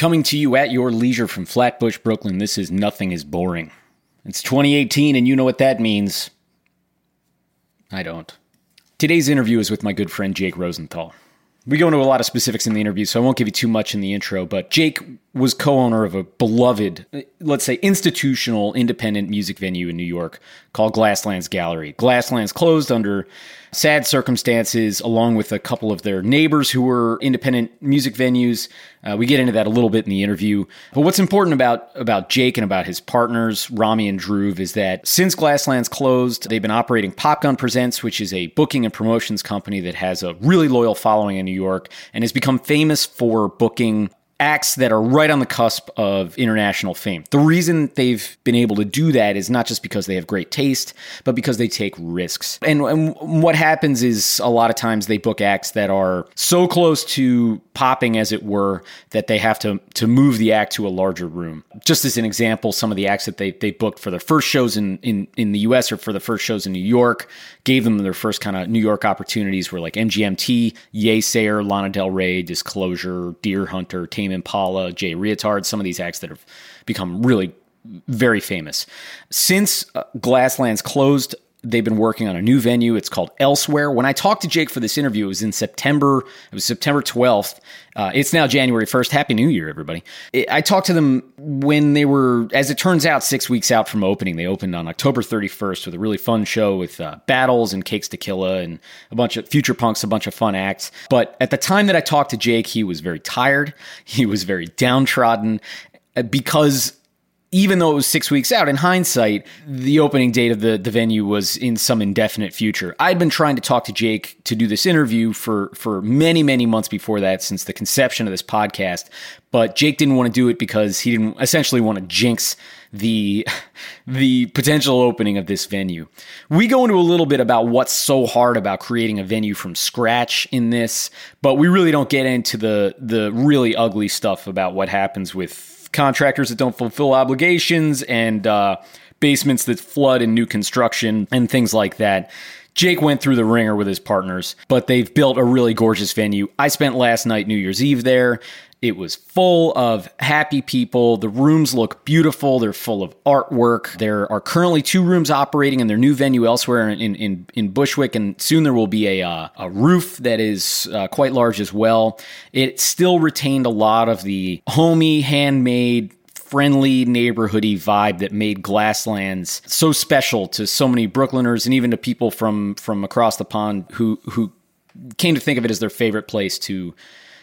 Coming to you at your leisure from Flatbush, Brooklyn, this is Nothing is Boring. It's 2018, and you know what that means. I don't. Today's interview is with my good friend Jake Rosenthal. We go into a lot of specifics in the interview, so I won't give you too much in the intro, but Jake was co owner of a beloved, let's say, institutional independent music venue in New York called Glasslands Gallery. Glasslands closed under sad circumstances, along with a couple of their neighbors who were independent music venues. Uh, we get into that a little bit in the interview. But what's important about, about Jake and about his partners, Rami and Dhruv, is that since Glasslands closed, they've been operating Popgun Presents, which is a booking and promotions company that has a really loyal following in New York and has become famous for booking acts that are right on the cusp of international fame. The reason they've been able to do that is not just because they have great taste, but because they take risks. And, and what happens is a lot of times they book acts that are so close to popping, as it were, that they have to to move the act to a larger room. Just as an example, some of the acts that they they booked for their first shows in in, in the U.S. or for the first shows in New York gave them their first kind of New York opportunities were like MGMT, Yeasayer, Lana Del Rey, Disclosure, Deerhunter Tame Impala, Jay Reatard, some of these acts that have become really very famous. Since uh, Glasslands closed, they've been working on a new venue. It's called Elsewhere. When I talked to Jake for this interview, it was in September. It was September 12th. Uh, it's now January 1st. Happy New Year, everybody. I talked to them when they were, as it turns out, six weeks out from opening. They opened on October 31st with a really fun show with uh, battles and Cakes da Killa and a bunch of future punks, a bunch of fun acts. But at the time that I talked to Jake, he was very tired. He was very downtrodden uh, because even though it was six weeks out, in hindsight, the opening date of the, the venue was in some indefinite future. I'd been trying to talk to Jake to do this interview for, for many, many months before that, since the conception of this podcast. But Jake didn't want to do it because he didn't essentially want to jinx the the potential opening of this venue. We go into a little bit about what's so hard about creating a venue from scratch in this, but we really don't get into the the really ugly stuff about what happens with contractors that don't fulfill obligations and uh, basements that flood in new construction and things like that. Jake went through the wringer with his partners, but they've built a really gorgeous venue. I spent last night, New Year's Eve, there. It was full of happy people. The rooms look beautiful. They're full of artwork. There are currently two rooms operating in their new venue elsewhere in, in, in Bushwick, and soon there will be a, uh, a roof that is uh, quite large as well. It still retained a lot of the homey, handmade, friendly neighborhoody vibe that made Glasslands so special to so many Brooklyners and even to people from from across the pond who who came to think of it as their favorite place to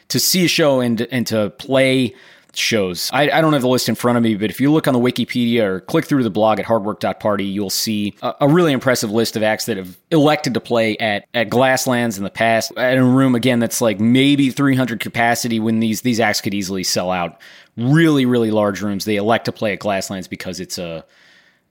to see a show and and to play shows. I, I, don't have the list in front of me, but if you look on the Wikipedia or click through the blog at hardwork.party, you'll see a, a, really impressive list of acts that have elected to play at, at Glasslands in the past. At a room, again, that's like maybe 300 capacity when these, these acts could easily sell out. Really, really large rooms. They elect to play at Glasslands because it's a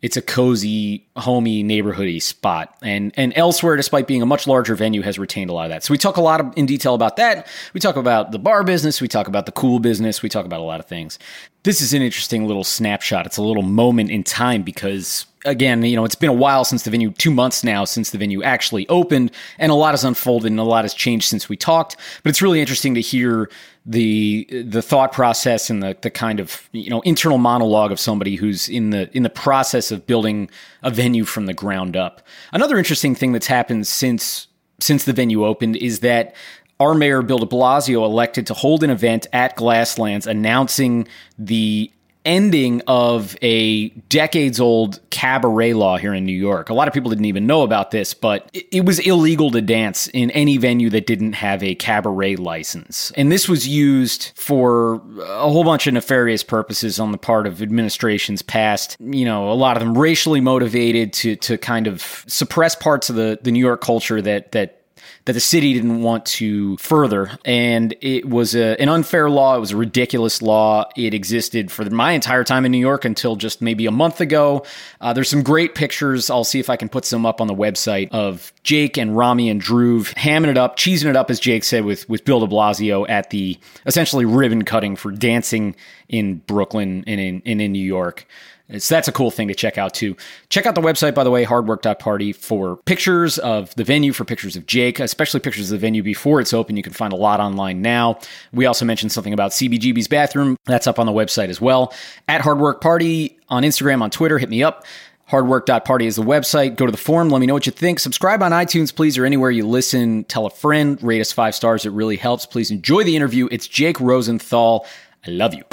it's a cozy, homey, neighborhoody spot. And and elsewhere, despite being a much larger venue, has retained a lot of that. So we talk a lot of, in detail about that. We talk about the bar business. We talk about the cool business. We talk about a lot of things. This is an interesting little snapshot. It's a little moment in time because again, you know, it's been a while since the venue, two months now since the venue actually opened, and a lot has unfolded and a lot has changed since we talked. But it's really interesting to hear the the thought process and the the kind of you know internal monologue of somebody who's in the in the process of building a venue from the ground up. Another interesting thing that's happened since since the venue opened is that our mayor Bill de Blasio elected to hold an event at Glasslands announcing the ending of a decades old cabaret law here in New York. A lot of people didn't even know about this, but it was illegal to dance in any venue that didn't have a cabaret license. And this was used for a whole bunch of nefarious purposes on the part of administrations past, you know, a lot of them racially motivated to to kind of suppress parts of the, the New York culture that that that the city didn't want to further. And it was a, an unfair law. It was a ridiculous law. It existed for my entire time in New York until just maybe a month ago. Uh, there's some great pictures. I'll see if I can put some up on the website of Jake and Rami and Dhruv hamming it up, cheesing it up, as Jake said, with, with Bill de Blasio at the essentially ribbon cutting for dancing in Brooklyn and in, and in New York. So that's a cool thing to check out too. Check out the website, by the way, hardwork.party for pictures of the venue, for pictures of Jake, especially pictures of the venue before it's open. You can find a lot online now. We also mentioned something about CBGB's bathroom. That's up on the website as well. At Hardwork Party on Instagram, on Twitter, hit me up. Hardwork.party is the website. Go to the forum. Let me know what you think. Subscribe on iTunes, please, or anywhere you listen. Tell a friend. Rate us five stars. It really helps. Please enjoy the interview. It's Jake Rosenthal. I love you.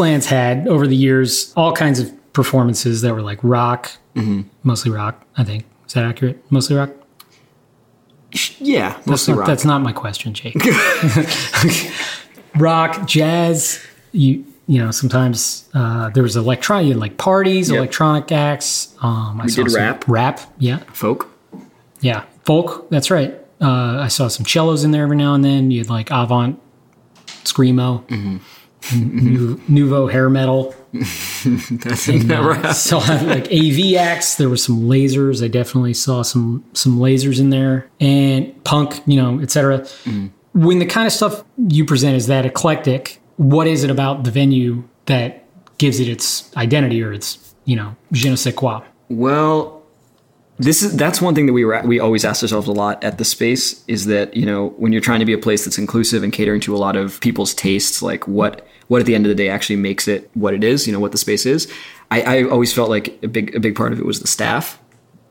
Glasslands had over the years all kinds of performances that were like rock, mm-hmm. mostly rock. I think is that accurate? Mostly rock. Yeah, mostly that's not, rock. That's not my question, Jake. rock, jazz. You you know sometimes uh, there was electronic like parties, yep. electronic acts. Um, I we did rap, rap, yeah, folk, yeah, folk. That's right. Uh, I saw some cellos in there every now and then. You had like avant screamo. Mm-hmm mm nouveau hair metal. That's and, uh, so like AVX. There were some lasers. I definitely saw some some lasers in there and punk, you know, etc. Mm. When the kind of stuff you present is that eclectic, what is it about the venue that gives it its identity or its you know je ne sais quoi? Well, this is that's one thing that we were, we always asked ourselves a lot at the space is that you know when you're trying to be a place that's inclusive and catering to a lot of people's tastes like what what at the end of the day actually makes it what it is you know what the space is. I, I always felt like a big a big part of it was the staff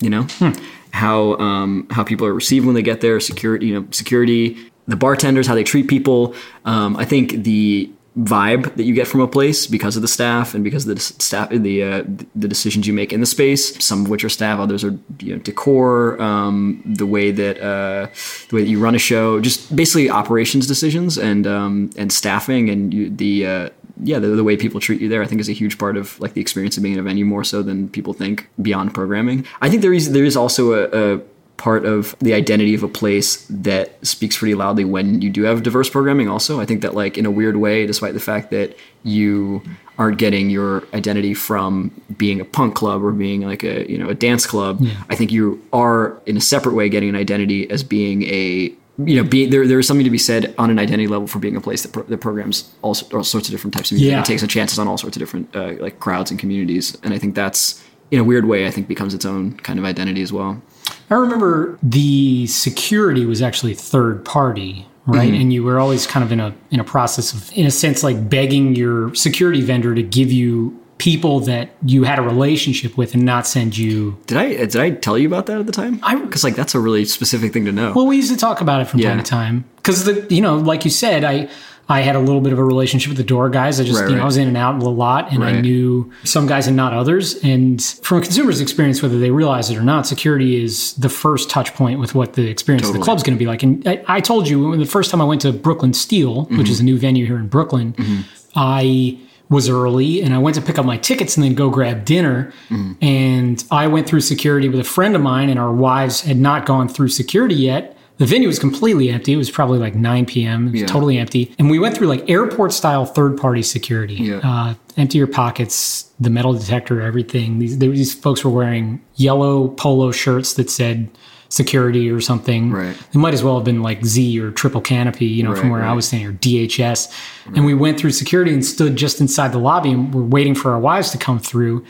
you know? Hmm. how um, how people are received when they get there security you know security the bartenders how they treat people. Um, i think the vibe that you get from a place because of the staff and because of the staff the uh, the decisions you make in the space some of which are staff others are you know decor um, the way that uh, the way that you run a show just basically operations decisions and um, and staffing and you, the uh, yeah the, the, way people treat you there I think is a huge part of like the experience of being in a venue more so than people think beyond programming. I think there is there is also a, a part of the identity of a place that speaks pretty loudly when you do have diverse programming also i think that like in a weird way despite the fact that you aren't getting your identity from being a punk club or being like a you know a dance club yeah. i think you are in a separate way getting an identity as being a you know, be, there there is something to be said on an identity level for being a place that, pro, that programs all, all sorts of different types of music yeah. and takes chances on all sorts of different uh, like crowds and communities. And I think that's in a weird way, I think becomes its own kind of identity as well. I remember the security was actually third party, right? Mm-hmm. And you were always kind of in a in a process of, in a sense, like begging your security vendor to give you people that you had a relationship with and not send you. Did I did I tell you about that at the time? I Because like that's a really specific thing to know. Well, we used to talk about it from yeah. time to time because the you know like you said I I had a little bit of a relationship with the door guys. I just, right, you know, right. I was in and out a lot and right. I knew some guys and not others. And from a consumer's experience, whether they realize it or not, security is the first touch point with what the experience totally. of the club's going to be like. And I, I, told you the first time I went to Brooklyn Steel, mm-hmm. which is a new venue here in Brooklyn, mm-hmm. I was early and I went to pick up my tickets and then go grab dinner. Mm-hmm. And I went through security with a friend of mine and our wives had not gone through security yet. The venue was completely empty. It was probably like 9 p.m. It was yeah. totally empty. And we went through like airport style third party security. Yeah. Uh, empty your pockets, the metal detector, everything. These, these folks were wearing yellow polo shirts that said security or something. Right. It might as well have been like Xe or triple canopy, you know, right, from where right. I was standing, or DHS. Right. And we went through security and stood just inside the lobby and we're waiting for our wives to come through.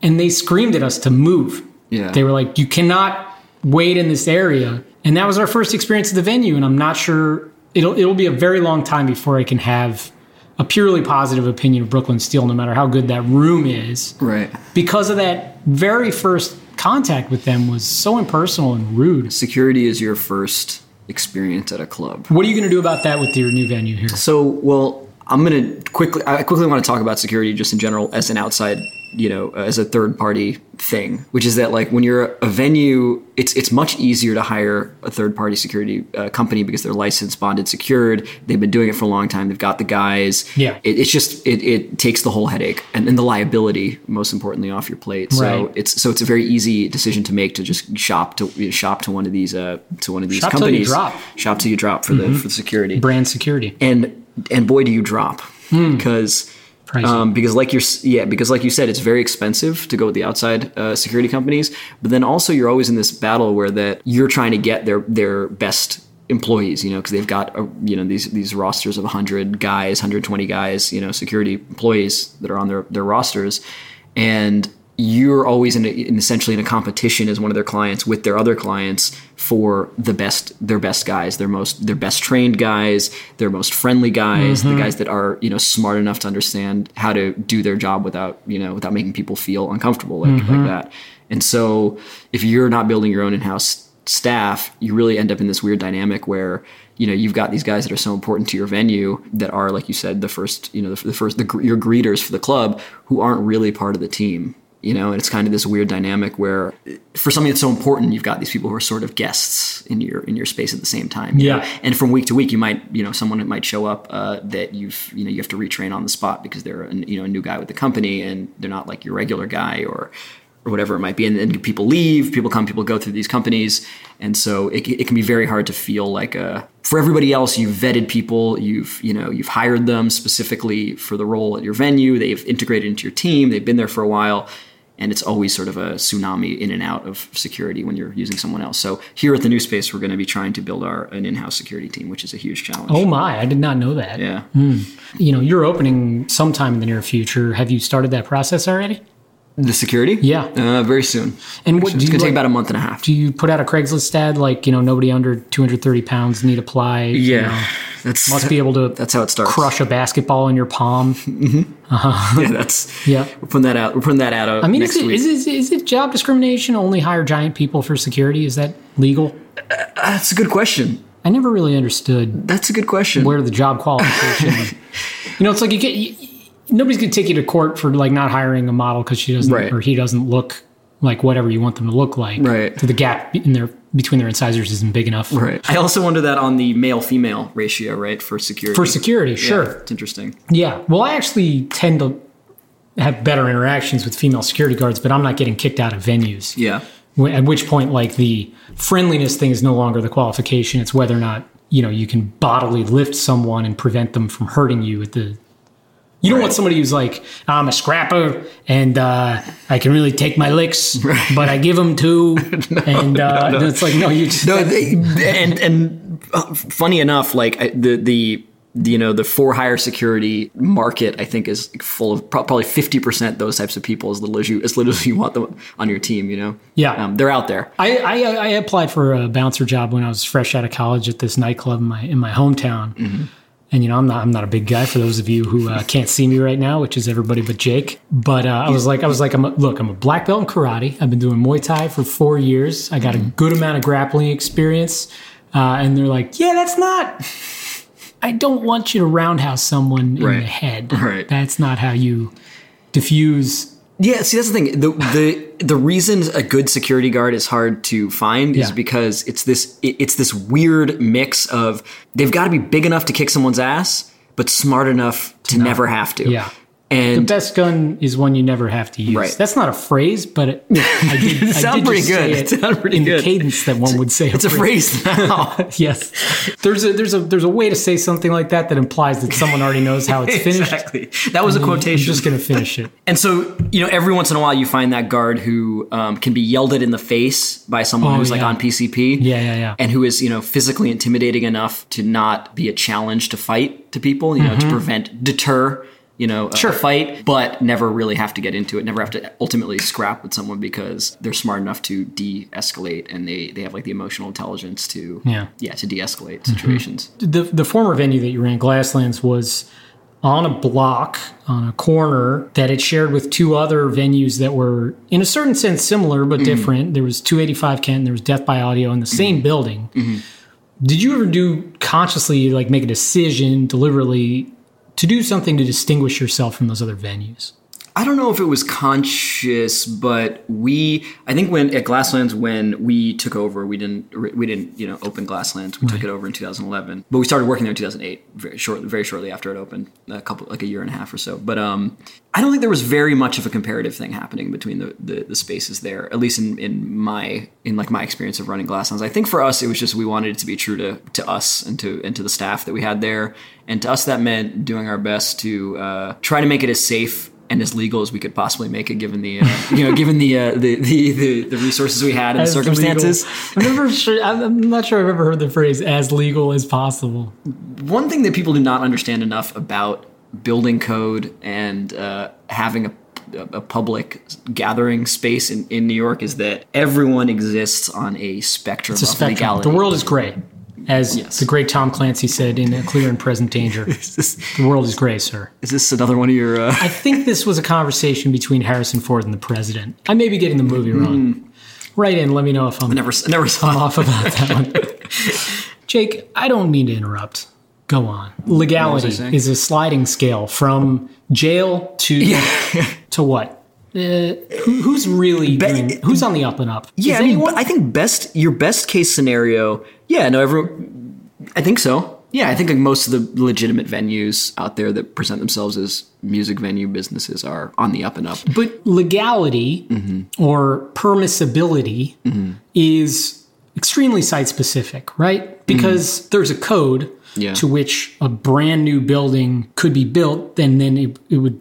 And they screamed at us to move. Yeah. They were like, you cannot wait in this area and that was our first experience at the venue. And I'm not sure it'll it'll be a very long time before I can have a purely positive opinion of Brooklyn Steel, no matter how good that room is, Right. because of that very first contact with them was so impersonal and rude. Security is your first experience at a club. What are you going to do about that with your new venue here? So, well, I'm going to quickly, I quickly want to talk about security just in general as an outside, you know, as a third party thing, which is that like when you're a venue, it's, it's much easier to hire a third party security uh, company because they're licensed, bonded, secured. They've been doing it for a long time. They've got the guys. Yeah. It, it's just, it, it takes the whole headache and then the liability, most importantly, off your plate. So Right. it's, so it's a very easy decision to make to just shop to you know, shop to one of these, uh, to one of these Shop till you companies. drop. Mm-hmm. Shop till you drop for the, for the security Brand security. and and boy do you drop because Pricey. Um, because like you're yeah because like you said it's very expensive to go with the outside uh, security companies. But then also you're always in this battle where that you're trying to get their their best employees you know because they've got uh, you know these these rosters of 100 guys 120 guys you know security employees that are on their their rosters. And you're always in, a, in essentially in a competition as one of their clients with their other clients for the best their best guys their most their best trained guys their most friendly guys the mm-hmm. guys that are you know smart enough to understand how to do their job without you know without making people feel uncomfortable like, like mm-hmm. that. And so if you're not building your own in-house staff you really end up in this weird dynamic where you know you've got these guys that are so important to your venue that are like you said the first you know the, the first the, your greeters for the club who aren't really part of the team you know and it's kind of this weird dynamic where for something that's so important you've got these people who are sort of guests in your in your space at the same time Yeah. know? and from week to week you might you know someone might show up uh, that you've you know you have to retrain on the spot because they're a, you know a new guy with the company and they're not like your regular guy or or whatever it might be. And then people leave people come people go through these companies. And so it, it can be very hard to feel like a for everybody else you've vetted people you've you know you've hired them specifically for the role at your venue. They've integrated into your team. They've been there for a while and it's always sort of a tsunami in and out of security when you're using someone else so here at the new space we're going to be trying to build our an in-house security team which is a huge challenge Oh my, I did not know that. yeah hmm. You know, you're opening sometime in the near future. Have you started that process already? The security Yeah. uh, very soon And what it's do you going to take like- about a month and a half Do you put out a Craigslist ad like, you know, nobody under 230 pounds need apply? you yeah know, that's must be able to that's how it starts crush a basketball in your palm. uh-huh yeah that's Yeah. we're putting that out we're putting that out uh, I mean, next is it, is, it, is it job discrimination only hire giant people for security? Is that legal? that's a good question I never really understood that's a good question where the job qualification. you know, it's like you get you, nobody's going to take you to court for like not hiring a model because she doesn't Right. or he doesn't look like whatever you want them to look like. Right. So the gap in their between their incisors isn't big enough right i also wonder that on the male female ratio right for security for security. Yeah, Sure. it's interesting Yeah. Well, I actually tend to have better interactions with female security guards, but I'm not getting kicked out of venues. yeah At which point, like the friendliness thing is no longer the qualification; it's whether or not you know you can bodily lift someone and prevent them from hurting you at the. You don't want somebody who's like, I'm a scrapper and uh, I can really take my licks, but I give them two, and uh, and it's like, no, you just No, they, and and uh, funny enough, like the the you know the for hire security market, I think is full of probably fifty percent those types of people as little as you as little as you want them on your team. You know, Yeah. um, they're out there. I, I I applied for a bouncer job when I was fresh out of college at this nightclub in my in my hometown. And you know, I'm not I'm not a big guy for those of you who uh, can't see me right now, which is everybody but Jake. But uh, I was like, I was like, I'm a, look, I'm a black belt in karate. I've been doing Muay Thai for four years. I got a good amount of grappling experience. Uh, and they're like, yeah, that's not. I don't want you to roundhouse someone in Right. the head. Right. That's not how you diffuse. Yeah, see that's the thing. The the the reason a good security guard is hard to find is because it's this it- it's this weird mix of they've got to be big enough to kick someone's ass, but smart enough to never have to. Yeah. The best gun is one you never have to use. Right. That's not a phrase, but it, I did, I sounds pretty good. It it sounds pretty in good. the cadence that one would say. it's a phrase now. yes. There's a there's a there's a way to say something like that that implies that someone already knows how it's finished. exactly. That was a I'm quotation. just gonna finish it. And so, you know, every once in a while you find that guard who um, can be yelled at in the face by someone Oh, who's like on PCP. Yeah, yeah, yeah. And who is, you know, physically intimidating enough to not be a challenge to fight to people, you know, to prevent, deter, you know, a- Mm-hmm. Sure. a fight, but never really have to get into it, never have to ultimately scrap with someone because they're smart enough to de escalate and they, they have like the emotional intelligence to, Yeah. yeah, to de escalate mm-hmm. situations. The the former venue that you ran, Glasslands, was on a block on a corner that it shared with two other venues that were in a certain sense similar but mm-hmm. different. There was 285 Kent, and there was Death by Audio in the mm-hmm. same building. Did you ever do consciously like make a decision deliberately to do something to distinguish yourself from those other venues? I don't know if it was conscious, but we I think when at Glasslands when we took over, we didn't we didn't you know open Glasslands. We took it over in 2011, but we started working there in 2008, very short very shortly after it opened, a couple like a year and a half or so. But um, I don't think there was very much of a comparative thing happening between the the, the spaces there, at least in, in my in like my experience of running Glasslands. I think for us it was just we wanted it to be true to to us and to and to the staff that we had there, and to us that meant doing our best to uh, try to make it as safe and as legal as we could possibly make it, given the uh, you know given the, uh, the, the the the resources we had and the circumstances. legal. I'm never sure. I'm not sure I've ever heard the phrase "as legal as possible." One thing that people do not understand enough about building code and uh, having a a public gathering space in, in New York is that everyone exists on a spectrum It's a of spectrum. legality. The world is gray, as Yes. the great Tom Clancy said in "A Clear and Present Danger." This, the world is gray, sir. is this another one of your? Uh, I think this was a conversation between Harrison Ford and the president. I may be getting the movie wrong. Write in, let me know if I'm never never saw. off about that one. Jake, I don't mean to interrupt. Go on. Legality I is a sliding scale from jail to to what? Uh, who, who's really doing, who's on the up and up? Yeah, Is I mean, anyone? I think best your best case scenario. Yeah, no, every, I think so. Yeah, I think like most of the legitimate venues out there that present themselves as music venue businesses are on the up and up. But legality Mm-hmm. or permissibility is extremely site specific, right? Because there's a code Mm-hmm. Yeah. to which a brand new building could be built, and then it, it would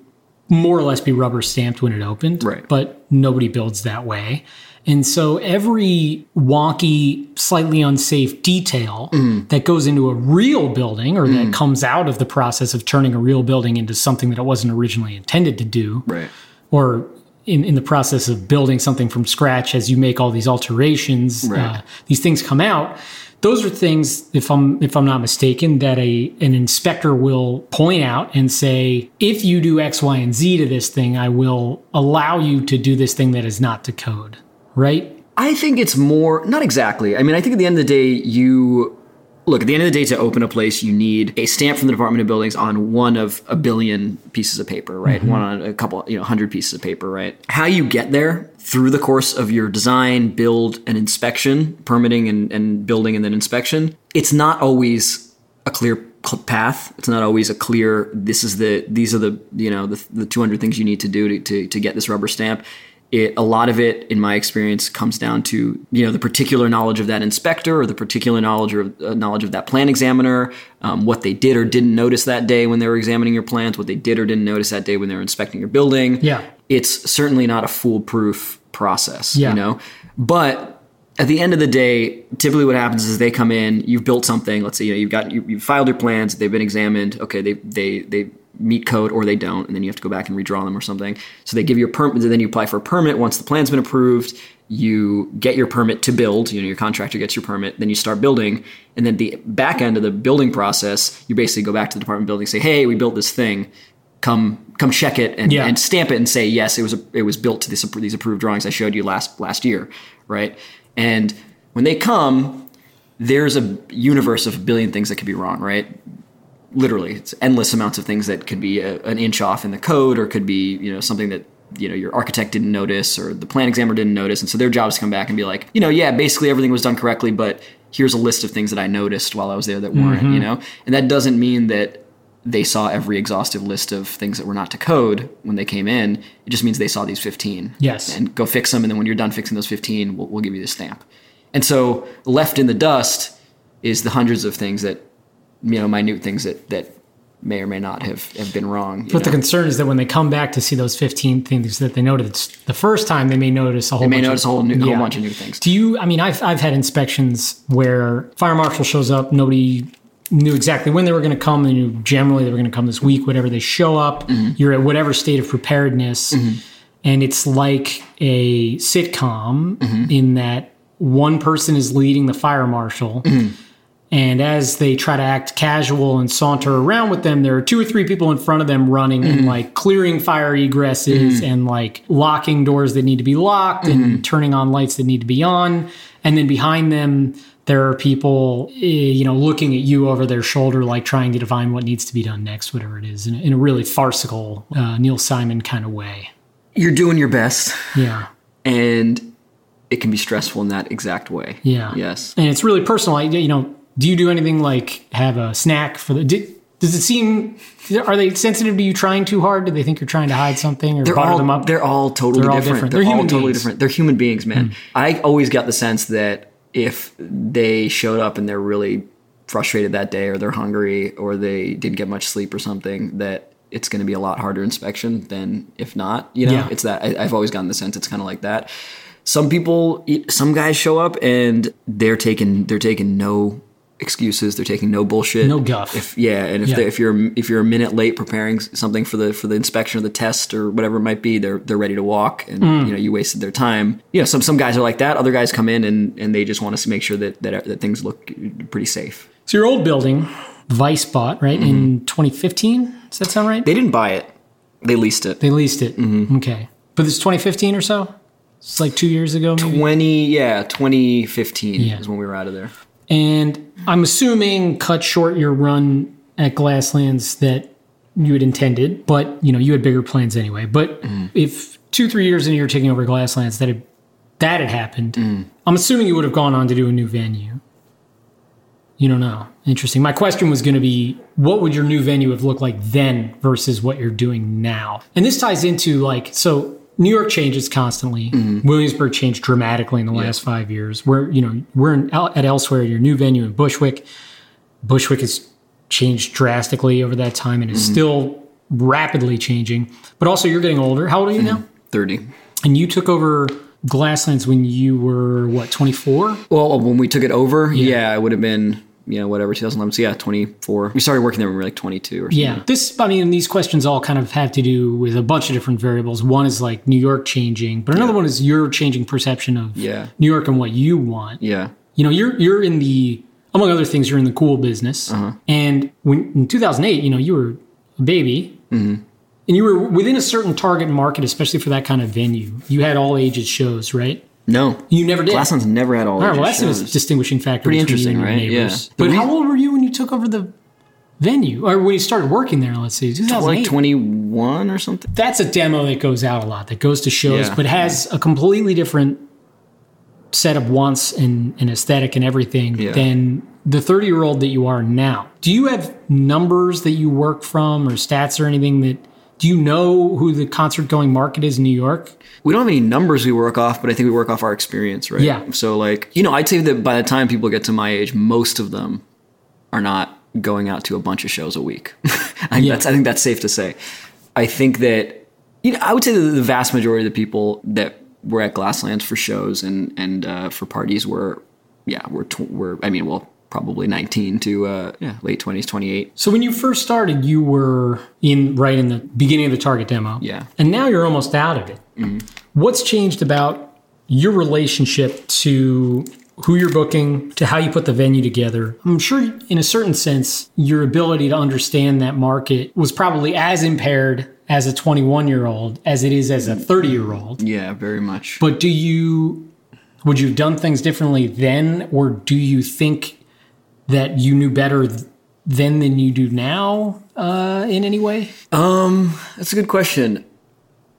more or less be rubber stamped when it opened. Right. But nobody builds that way. And so every wonky, slightly unsafe detail Mm-hmm. that goes into a real building or that comes out of the process of turning a real building into something that it wasn't originally intended to do, Right. or in, in the process of building something from scratch as you make all these alterations Right. uh, these things come out those are things if i'm if i'm not mistaken that a an inspector will point out and say if you do x y and z to this thing i will allow you to do this thing that is not to code right I think it's more not exactly. I mean, I think at the end of the day, you look at the end of the day to open a place, you need a stamp from the Department of Buildings on one of a billion pieces of paper, right? Mm-hmm. One on a couple, you know, hundred pieces of paper, right? How you get there through the course of your design, build, and inspection, permitting and, and building, and then inspection. It's not always a clear path. It's not always a clear. This is the. These are the. You know the the two hundred things you need to do to, to to get this rubber stamp. It a lot of it, in my experience, comes down to you know the particular knowledge of that inspector or the particular knowledge or uh, knowledge of that plan examiner, um, what they did or didn't notice that day when they were examining your plans, what they did or didn't notice that day when they were inspecting your building. Yeah. it's certainly not a foolproof process. Yeah. you know, but at the end of the day, typically what happens is they come in, you've built something. Let's say you know, you've got you, you've filed your plans, they've been examined. Okay, they they they meet code or they don't, and then you have to go back and redraw them or something. So they give you a permit, and then you apply for a permit. Once the plan's been approved, you get your permit to build. You know, your contractor gets your permit, then you start building, and then the back end of the building process, you basically go back to the Department of Building, and say, hey, we built this thing. Come, come check it and, Yeah. and stamp it and say yes, it was a, it was built to this, these approved drawings I showed you last last year, right? And when they come, there's a universe of a billion things that could be wrong, right? Literally, it's endless amounts of things that could be a, an inch off in the code, or could be you know something that you know your architect didn't notice, or the plan examiner didn't notice, and so their job is to come back and be like, you know, yeah, basically everything was done correctly, but here's a list of things that I noticed while I was there that weren't, you mm-hmm. know, and that doesn't mean that they saw every exhaustive list of things that were not to code when they came in. It just means they saw these 15. Yes. And go fix them. And then when you're done fixing those 15, we'll, we'll give you the stamp. And so left in the dust is the hundreds of things that, you know, minute things that, that may or may not have, have been wrong. but the concern is that when they come back to see those 15 things that they noticed the first time they may notice a whole they may bunch notice of, a whole, new, Yeah. whole bunch of new things. Do you? I mean, I've I've had inspections where fire marshal shows up. Nobody knew exactly when they were going to come. They knew generally they were going to come this week. Whatever they show up, Mm-hmm. you're at whatever state of preparedness, and it's like a sitcom Mm-hmm. in that one person is leading the fire marshal. And as they try to act casual and saunter around with them, there are two or three people in front of them running and like clearing fire egresses and like locking doors that need to be locked and turning on lights that need to be on. And then behind them, there are people, eh, you know, looking at you over their shoulder, like trying to define what needs to be done next, whatever it is, in, a- in a really farcical uh, Neil Simon kind of way. You're doing your best, Yeah. and it can be stressful in that exact way. Yeah. Yes. And it's really personal. I- You know, do you do anything like have a snack for the? Did, does it seem? Are they sensitive to you trying too hard? Do they think you're trying to hide something or They're butter all, them up? they're all totally They're all different. different. They're, They're all totally beings. different. They're human beings, man. Hmm. I always got the sense that if they showed up and they're really frustrated that day, or they're hungry, or they didn't get much sleep or something, that it's going to be a lot harder inspection than if not. You know, Yeah. it's that I, I've always gotten the sense it's kind of like that. Some people, some guys show up and they're taking they're taking no excuses. They're taking no bullshit. No guff. If yeah, and if Yeah. they, if you're if you're a minute late preparing something for the for the inspection or the test or whatever it might be, they're they're ready to walk, and Mm. you know you wasted their time. You know, some some guys are like that. Other guys come in and and they just want us to make sure that that, that things look pretty safe. so your old building, Vice bought right Mm-hmm. in 2015. Does that sound right? They didn't buy it; they leased it. They leased it. Mm-hmm. Okay, but it's 2015 or so. It's like two years ago, maybe. Twenty yeah, twenty fifteen Yeah. is when we were out of there. And I'm assuming cut short your run at Glasslands that you had intended, but you know you had bigger plans anyway. But mm. if two three years into you're taking over Glasslands that had that had happened, mm. I'm assuming you would have gone on to do a new venue. You don't know. Interesting. My question was going to be, what would your new venue have looked like then versus what you're doing now? And this ties into like so. New York changes constantly. Mm-hmm. Williamsburg changed dramatically in the last five years. We're you know we're in, at elsewhere. Your new venue in Bushwick. Bushwick has changed drastically over that time and is mm-hmm. still rapidly changing. But also, you're getting older. How old are you now? Mm-hmm. Thirty. And you took over Glasslands when you were what 24? Well, when we took it over, yeah, it would have been you know whatever 2011. So yeah, 24. We started working there when we were like 22 or something. Yeah. This, I mean, these questions all kind of have to do with a bunch of different variables. One is like New York changing, but another one is your changing perception of Yeah. New York and what you want. Yeah. You know, you're you're in the among other things, you're in the cool business. Uh-huh. And when in 2008, you know, you were a baby, Mm-hmm. and you were within a certain target market, especially for that kind of venue. You had all ages shows, right? No. You never did. Glasslands never had all. All right, well, ages that's a distinguishing factor. Pretty between you and interesting, right? neighbors. Yeah. But The how old were you when you took over the venue, or when you started working there? Let's see, 2008. like 21 or something. that's a demo that goes out a lot, that goes to shows, Yeah. but has a completely different set of wants and, and aesthetic and everything Yeah. than the 30 year old that you are now. Do you have numbers that you work from or stats or anything that do you know who the concert going market is in New York? We don't have any numbers we work off, but I think we work off our experience, right? Yeah. So like, you know, I'd say that by the time people get to my age, most of them are not going out to a bunch of shows a week. I think Yeah. that's I think that's safe to say. I think that you know, I would say that the vast majority of the people that were at Glasslands for shows and and uh, for parties were yeah, were tw- were I mean, well, probably 19 to uh, yeah, late 20s, 28. So when you first started, you were in right in the beginning of the target demo. Yeah. And now you're almost out of it. What's changed about your relationship to who you're booking, to how you put the venue together? I'm sure, in a certain sense, your ability to understand that market was probably as impaired as a 21 year old as it is as a 30 year old. Yeah, very much. But do you, would you have done things differently then, or do you think that you knew better th- then than you do now uh, in any way? Um, That's a good question.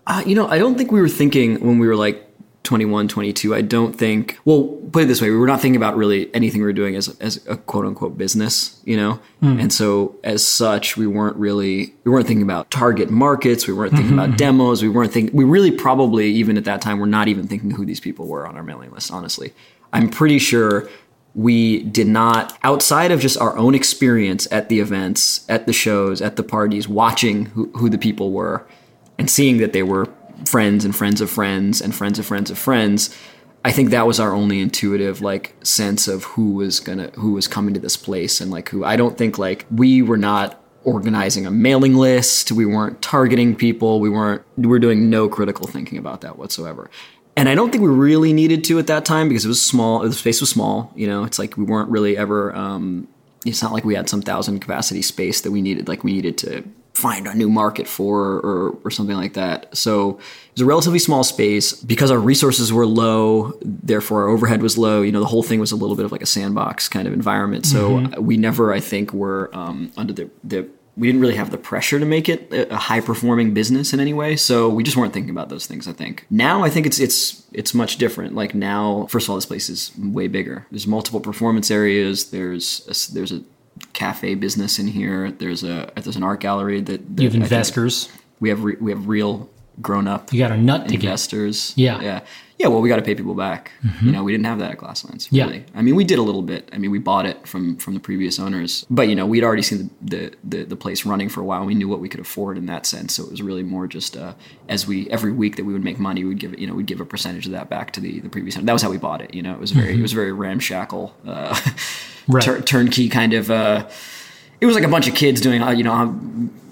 Uh, you know, I don't think we were thinking when we were like 21, 22. I don't think, well, put it this way, we were not thinking about really anything we were doing as, as a quote unquote business, you know? And so as such, we weren't really, we weren't thinking about target markets. We weren't thinking about demos. We weren't thinking, we really probably, even at that time, were not even thinking who these people were on our mailing list, honestly. I'm pretty sure we did not outside of just our own experience at the events at the shows at the parties watching who, who the people were and seeing that they were friends and friends of friends and friends of friends of friends i think that was our only intuitive like sense of who was gonna who was coming to this place and like who i don't think like we were not organizing a mailing list. We weren't targeting people. We weren't we were doing no critical thinking about that whatsoever and I don't think we really needed to at that time because it was small. The space was small. You know, it's like we weren't really ever. Um, it's not like we had some thousand capacity space that we needed. Like we needed to find a new market for or, or something like that. So it was a relatively small space because our resources were low. Therefore, our overhead was low. You know, the whole thing was a little bit of like a sandbox kind of environment. So Mm-hmm. we never, I think, were um, under the the we didn't really have the pressure to make it a high performing business in any way. So we just weren't thinking about those things. I think now I think it's it's it's much different. Like now, first of all, this place is way bigger. There's multiple performance areas. There's a, there's a cafe business in here. There's a there's an art gallery that, that You have investors. We have re, we have real grown up You got a nut to get. investors. Yeah. Mm-hmm. yeah, yeah. Well, we got to pay people back. You know, we didn't have that at Glasslands. Yeah. Really. I mean, we did a little bit. I mean, we bought it from from the previous owners, but you know, we'd already seen the the, the, the place running for a while. We knew what we could afford in that sense. So it was really more just uh, as we every week that we would make money, we'd give it. You know, we'd give a percentage of that back to the the previous owner. That was how we bought it. You know, it was very it was very ramshackle, uh, Mm-hmm. Right. tur- turnkey kind of. Uh, it was like a bunch of kids doing uh, you know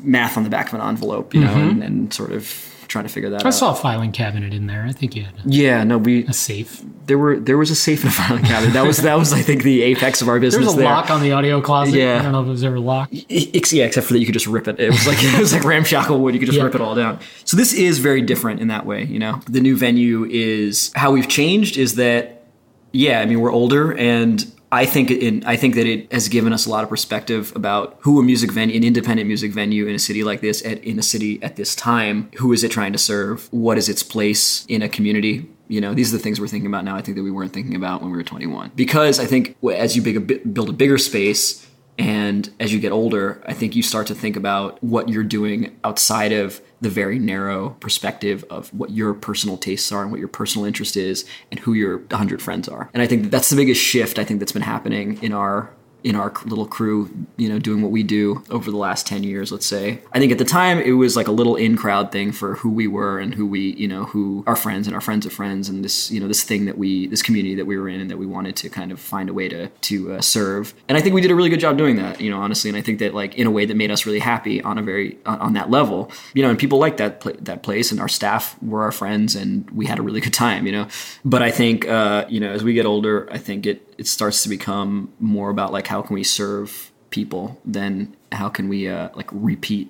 math on the back of an envelope, you know, and, and sort of trying to figure that Mm-hmm. I saw a filing cabinet in there. I think you had a, Yeah, no, we a safe. there were there was a safe in a filing cabinet. That was that was I think the apex of our There business. was a there. lock on the audio closet. Yeah. I don't know if it was ever locked. Yeah, except for that you could just rip it. It was like it was like ramshackle wood. You could just Yeah. rip it all down. So this is very different in that way. You know, the new venue is how we've changed. Is that yeah? I mean, we're older, and I think it, I think that it has given us a lot of perspective about who a music venue, an independent music venue in a city like this, at, in a city at this time, who is it trying to serve? What is its place in a community? You know, these are the things we're thinking about now. I think that we weren't thinking about when we were 21. Because I think as you build a bigger space, and as you get older, I think you start to think about what you're doing outside of the very narrow perspective of what your personal tastes are and what your personal interest is and who your 100 friends are. And I think that that's the biggest shift I think that's been happening in our in our little crew, you know, doing what we do over the last 10 years, let's say. I think at the time it was like a little in crowd thing for who we were and who we, you know, who our friends and our friends of friends and this, you know, this thing that we, this community that we were in and that we wanted to kind of find a way to, to uh, serve. And I think we did a really good job doing that, you know, honestly. And I think that like in a way that made us really happy on a very, on, on that level, you know, and people liked that, pla that place and our staff were our friends and we had a really good time, you know. But I think, uh, you know, as we get older, I think it, it starts to become more about like how can we serve people than how can we uh, like repeat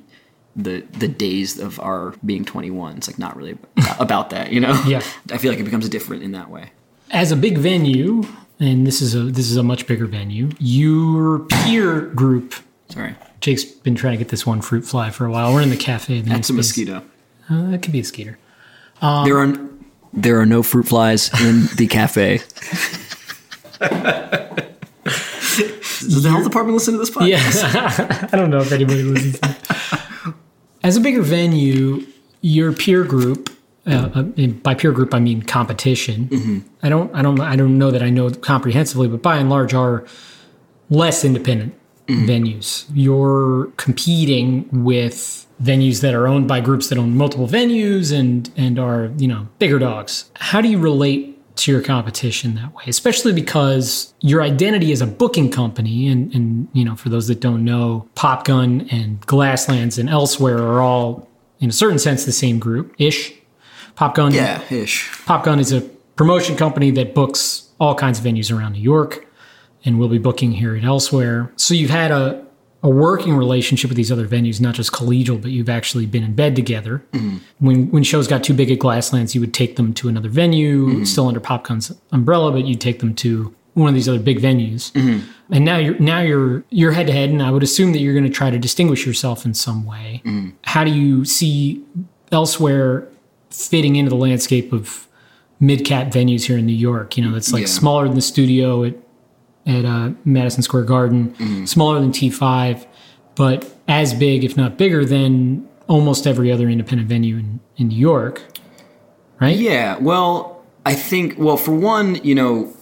the the days of our being 21 it's like not really about that you know Yeah. i feel like it becomes different in that way As a big venue, and this is a this is a much bigger venue. Your peer group. sorry Jake's been trying to get this one fruit fly for a while. We're in the cafe. The that's a space. mosquito Uh, it could be a skeeter. there are there are no fruit flies in the cafe does the health department listen to this podcast Yeah, I don't know if anybody listens. To it. As a bigger venue, your peer group, uh, uh, by peer group, I mean competition. I don't, I don't, I don't know that I know comprehensively, but by and large, are less independent venues. You're competing with venues that are owned by groups that own multiple venues and and are you know bigger dogs. How do you relate to your competition that way? Especially because your identity as a booking company, and and you know for those that don't know, Popgun and Glasslands and elsewhere are all in a certain sense the same group ish. Popgun yeah ish Popgun is a promotion company that books all kinds of venues around New York and will be booking here and elsewhere. So you've had a, a working relationship with these other venues, not just collegial, but you've actually been in bed together. Mm-hmm. When when shows got too big at Glasslands, you would take them to another venue, mm-hmm. still under Pop Gun's umbrella, but you'd take them to one of these other big venues. Mm-hmm. And now you're now you're you're head to head, and I would assume that you're going to try to distinguish yourself in some way. How do you see elsewhere fitting into the landscape of mid cap venues here in New York. You know, that's like Yeah. smaller than the studio at at uh, Madison Square Garden, smaller than T5, but as big, if not bigger, than almost every other independent venue in, in New York. Right? Yeah, well, I think, well, for one, you know,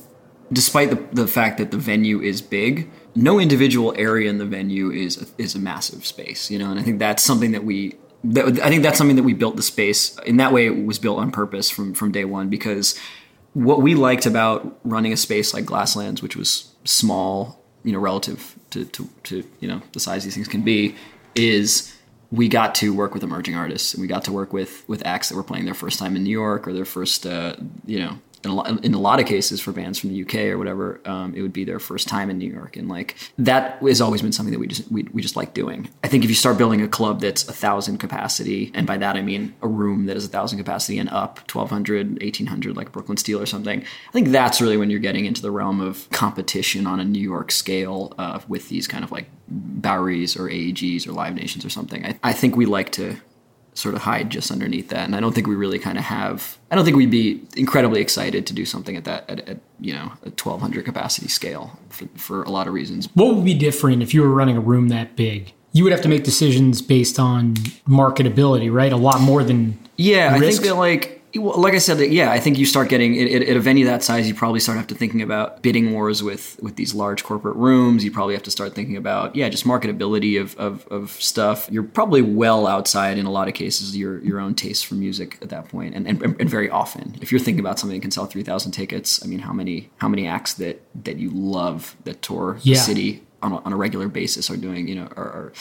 despite the, the fact that the venue is big, no individual area in the venue is a, is a massive space, you know, and I think that's something that we. That, I think that's something that we built the space in that way. It was built on purpose from from day one because what we liked about running a space like Glasslands, which was small, you know, relative to, to, to you know the size these things can be, is we got to work with emerging artists. And we got to work with with acts that were playing their first time in New York or their first uh, you know in a, lot, in a lot of cases for bands from the UK or whatever, um, it would be their first time in New York, and like that has always been something that we just we, we just like doing. I think if you start building a club that's a thousand capacity, and by that I mean a room that is a thousand capacity and up, 1200, 1800, like Brooklyn Steel or something, I think that's really when you're getting into the realm of competition on a New York scale uh, with these kind of like Boweries or AEGs or Live Nations or something. I, I think we like to sort of hide just underneath that. And I don't think we really kind of have. I don't think we'd be incredibly excited to do something at that at, at you know a 1200 capacity scale for, for a lot of reasons. What would be different if you were running a room that big? You would have to make decisions based on marketability, right? A lot more than yeah. risk. I think that like well, like I said, yeah, I think you start getting at, at a venue that size, you probably start have to thinking about bidding wars with with these large corporate rooms. You probably have to start thinking about yeah, just marketability of, of, of stuff. You're probably well outside in a lot of cases your your own taste for music at that point, and and, and very often, if you're thinking about something that can sell three thousand tickets, I mean, how many how many acts that that you love that tour Yeah. the city on a, on a regular basis are doing you know are, are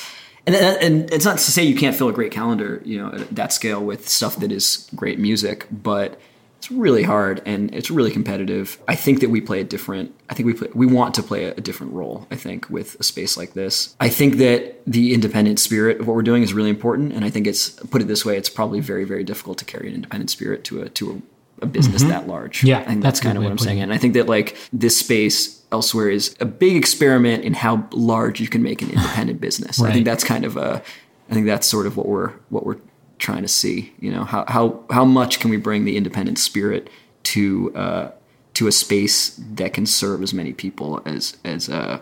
and, and it's not to say you can't fill a great calendar, you know, at that scale with stuff that is great music, but it's really hard and it's really competitive. I think that we play a different. I think we play, we want to play a, a different role. I think with a space like this, I think that the independent spirit of what we're doing is really important. And I think it's put it this way, it's probably very very difficult to carry an independent spirit to a to a, a business that large. Yeah, I think that's that's, kind of what I'm saying. it. And I think that like this space elsewhere is a big experiment in how large you can make an independent business. I think that's kind of a, I think that's sort of what we're what we're trying to see. You know, how how how much can we bring the independent spirit to uh, to a space that can serve as many people as as uh,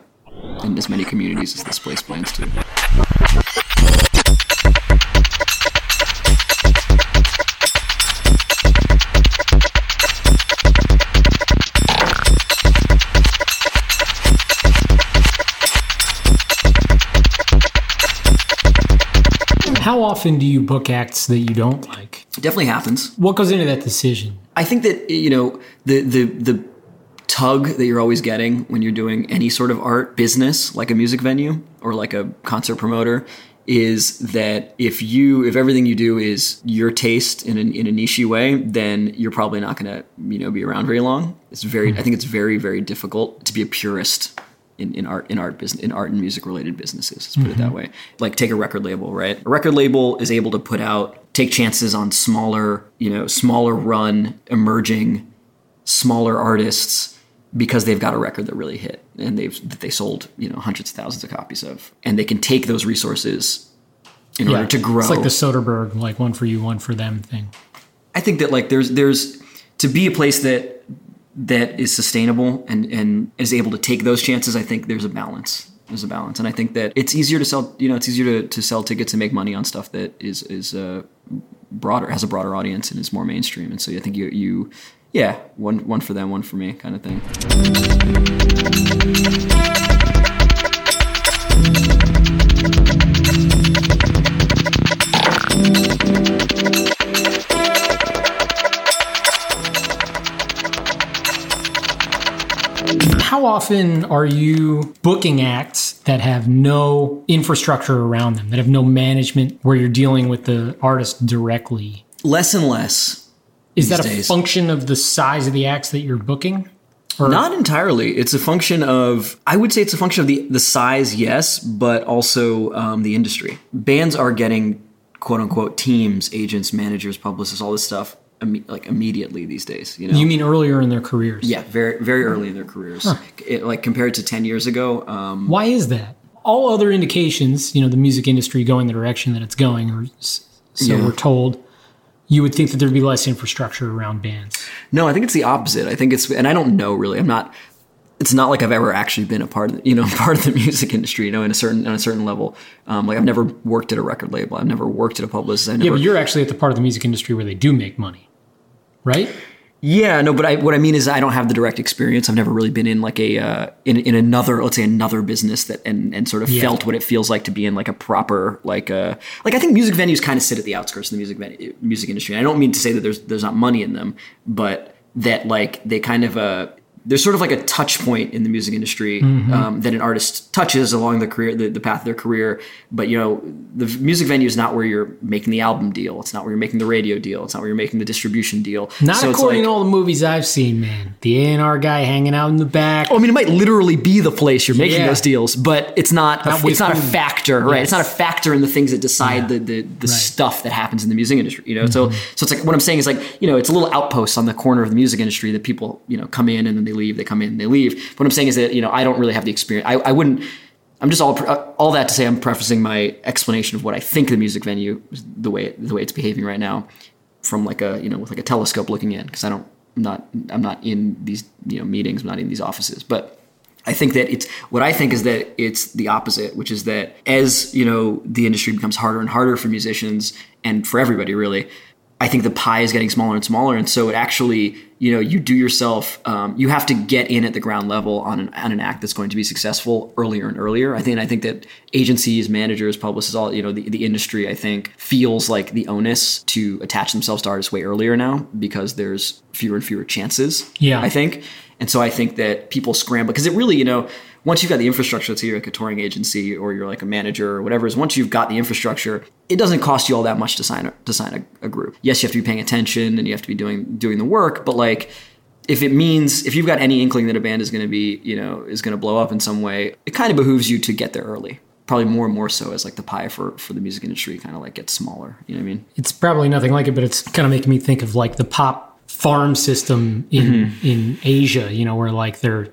and as many communities as this place plans to. How often do you book acts that you don't like? It definitely happens. What goes into that decision? I think that you know the the the tug that you're always getting when you're doing any sort of art business, like a music venue or like a concert promoter, is that if you if everything you do is your taste in a, in a niche way, then you're probably not going to you know be around very long. It's very I think it's very very difficult to be a purist. In, in art in art business in art and music related businesses let's put it that mm-hmm. way. Like take a record label right? A record label is able to put out take chances on smaller you know smaller run emerging smaller artists because they've got a record that really hit and they've that they sold you know hundreds of thousands of copies of. And they can take those resources in order to grow. It's like the Soderbergh, like one for you, one for them thing. I think that like there's there's to be a place that that is sustainable and and is able to take those chances. I think there's a balance. There's a balance, and I think that it's easier to sell. You know, it's easier to, to sell tickets and make money on stuff that is is uh, broader, has a broader audience, and is more mainstream. And so I think you you yeah one one for them, one for me, kind of thing. How often are you booking acts that have no infrastructure around them, that have no management, where you're dealing with the artist directly? Less and less. Is that a days. function of the size of the acts that you're booking? Or Not entirely. It's a function of, I would say it's a function of the, the size, yes, but also um, the industry. Bands are getting quote unquote teams, agents, managers, publicists, all this stuff imme- like immediately these days. You know, you mean earlier in their careers? yeah, very very early in their careers. It- like compared to ten years ago, um, Why is that? All other indications, you know, the music industry going the direction that it's going, or so Yeah. we're told, you would think that there'd be less infrastructure around bands. No, I think it's the opposite. I think it's, and I don't know really. I'm not. It's not like I've ever actually been a part of, the, you know, part of the music industry. You know, in a certain on a certain level. Um, like I've never worked at a record label. I've never worked at a publicist. I Yeah, but you're actually at the part of the music industry where they do make money, right? Yeah, no, but I, what I mean is I don't have the direct experience. I've never really been in like a uh, in in another let's say another business that and and sort of Yeah. felt what it feels like to be in like a proper like uh like I think music venues kind of sit at the outskirts of the music venue, music industry. And I don't mean to say that there's there's not money in them, but that like they kind of uh there's sort of like a touch point in the music industry um, that an artist touches along the career, the, the path of their career. But you know, the music venue is not where you're making the album deal. It's not where you're making the radio deal. It's not where you're making the distribution deal. Not So according like- to all the movies I've seen, man. The A&R guy hanging out in the back. Oh, I mean, it might literally be the place you're making Yeah. those deals, but it's not. Not A, it's not a factor, right? It's not a factor in the things that decide Yeah. the the, the Right. Mm-hmm. stuff that happens in the music industry. You know, so so it's like what I'm saying is like you know it's a little outpost on the corner of the music industry that people you know come in and then they leave. They come in they leave. But what I'm saying is that you know I don't really have the experience. I, I wouldn't. I'm just all uh, all that to say I'm prefacing my explanation of what I think the music venue is the way the way it's behaving right now from like a you know with like a telescope looking in because I don't I'm not I'm not in these you know meetings I'm not in these offices but I think that it's what I think is that it's the opposite which is that as you know the industry becomes harder and harder for musicians and for everybody really I think the pie is getting smaller and smaller, and so it actually, you know, you do yourself, um, you have to get in at the ground level on an, on an act that's going to be successful earlier and earlier. I think, I think that agencies, managers, publicists, all you know, the, the industry, I think, feels like the onus to attach themselves to artists way earlier now because there's fewer and fewer chances. Yeah. I think, and so I think that people scramble because it really, you know, once you've got the infrastructure, let's say you're like a touring agency or you're like a manager or whatever, is once you've got the infrastructure, it doesn't cost you all that much to sign a, to sign a, a group. Yes, you have to be paying attention and you have to be doing doing the work, but like if it means if you've got any inkling that a band is going to be you know is going to blow up in some way, it kind of behooves you to get there early. Probably more and more so as like the pie for for the music industry kind of like gets smaller. You know what I mean? It's probably nothing like it, but it's kind of making me think of like the pop farm system in Mm-hmm. in Asia. You know, where like they're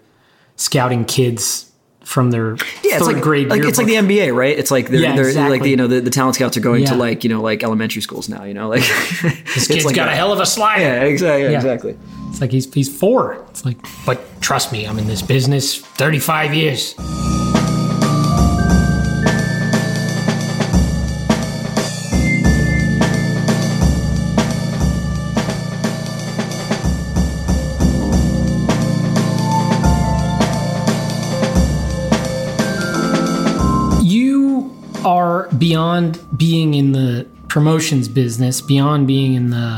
scouting kids from their Yeah, it's like, grade. like it's like the. NBA, right? It's like they're, Yeah, they're like the, you know the, the talent scouts are going to like you know like elementary schools now. You know like This kid's got a hell of a slider. Yeah, exactly. Yeah. Exactly. It's like he's he's four. It's like, but trust me, I'm in this business 35 years. Beyond being in the promotions business, beyond being in the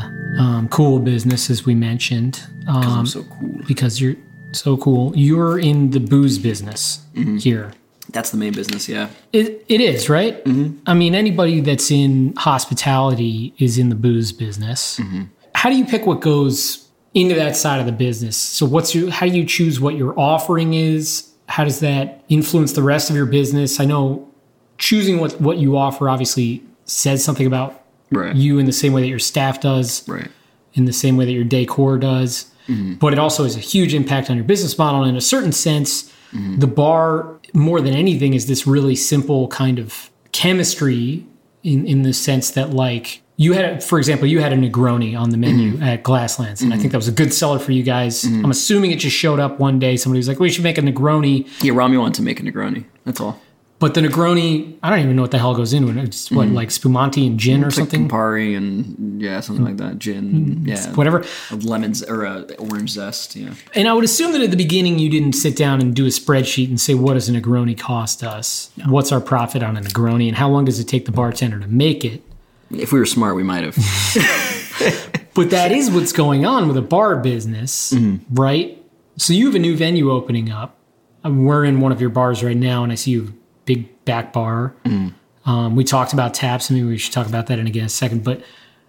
um, cool business, as we mentioned. Um, I'm so cool. because you're so cool. You're in the booze business Mm-hmm. here. That's the main business. Yeah. It, it is, right? Mm-hmm. I mean, anybody that's in hospitality is in the booze business. Mm-hmm. How do you pick what goes into that side of the business? So, what's your, how do you choose what your offering is? How does that influence the rest of your business? I know choosing what, what you offer obviously says something about Right. you in the same way that your staff does Right. in the same way that your decor does. Mm-hmm. But it also has a huge impact on your business model. And in a certain sense, mm-hmm. the bar, more than anything, is this really simple kind of chemistry in, in the sense that, like, you had, for example, you had a Negroni on the menu mm-hmm. at Glasslands, and I think that was a good seller for you guys. I'm assuming it just showed up one day. Somebody was like, "We should make a Negroni," Yeah. Rami wanted to make a Negroni. That's all. But the Negroni, I don't even know what the hell goes into it. It's what, like spumante and gin or It's like something, Campari and yeah, something like that. Gin. Yeah. whatever. Lemons or uh, orange zest. Yeah. And I would assume that at the beginning you didn't sit down and do a spreadsheet and say, what does a Negroni cost us? What's our profit on a Negroni? And how long does it take the bartender to make it? If we were smart, we might have. But that is what's going on with a bar business, right? So you have a new venue opening up. Um, We're in one of your bars right now, and I see you have a big back bar. Um, we talked about taps, and maybe we should talk about that in again a second. But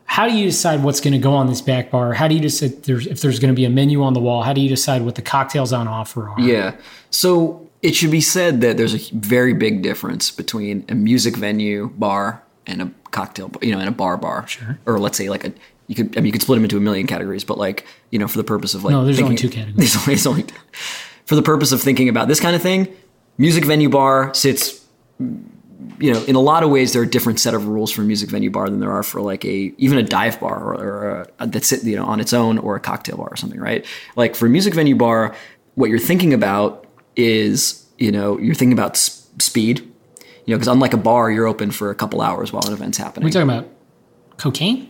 how do you decide what's going to go on this back bar? How do you decide if there's, if there's going to be a menu on the wall? How do you decide what the cocktails on offer are? Yeah. So it should be said that there's a very big difference between a music venue bar and a cocktail, you know, and a bar bar. Sure. Or let's say like a you could I mean you could split them into a million categories, but like you know for the purpose of like No, there's only two categories. There's only, there's only for the purpose of thinking about this kind of thing. Music venue bar sits you know, in a lot of ways, there are a different set of rules for a music venue bar than there are for like a even a dive bar or, or a, that's it, you know on its own or a cocktail bar or something, right? Like for a music venue bar, what you're thinking about is you know you're thinking about s- speed, you know, because unlike a bar, you're open for a couple hours while an event's happening. We're talking about cocaine?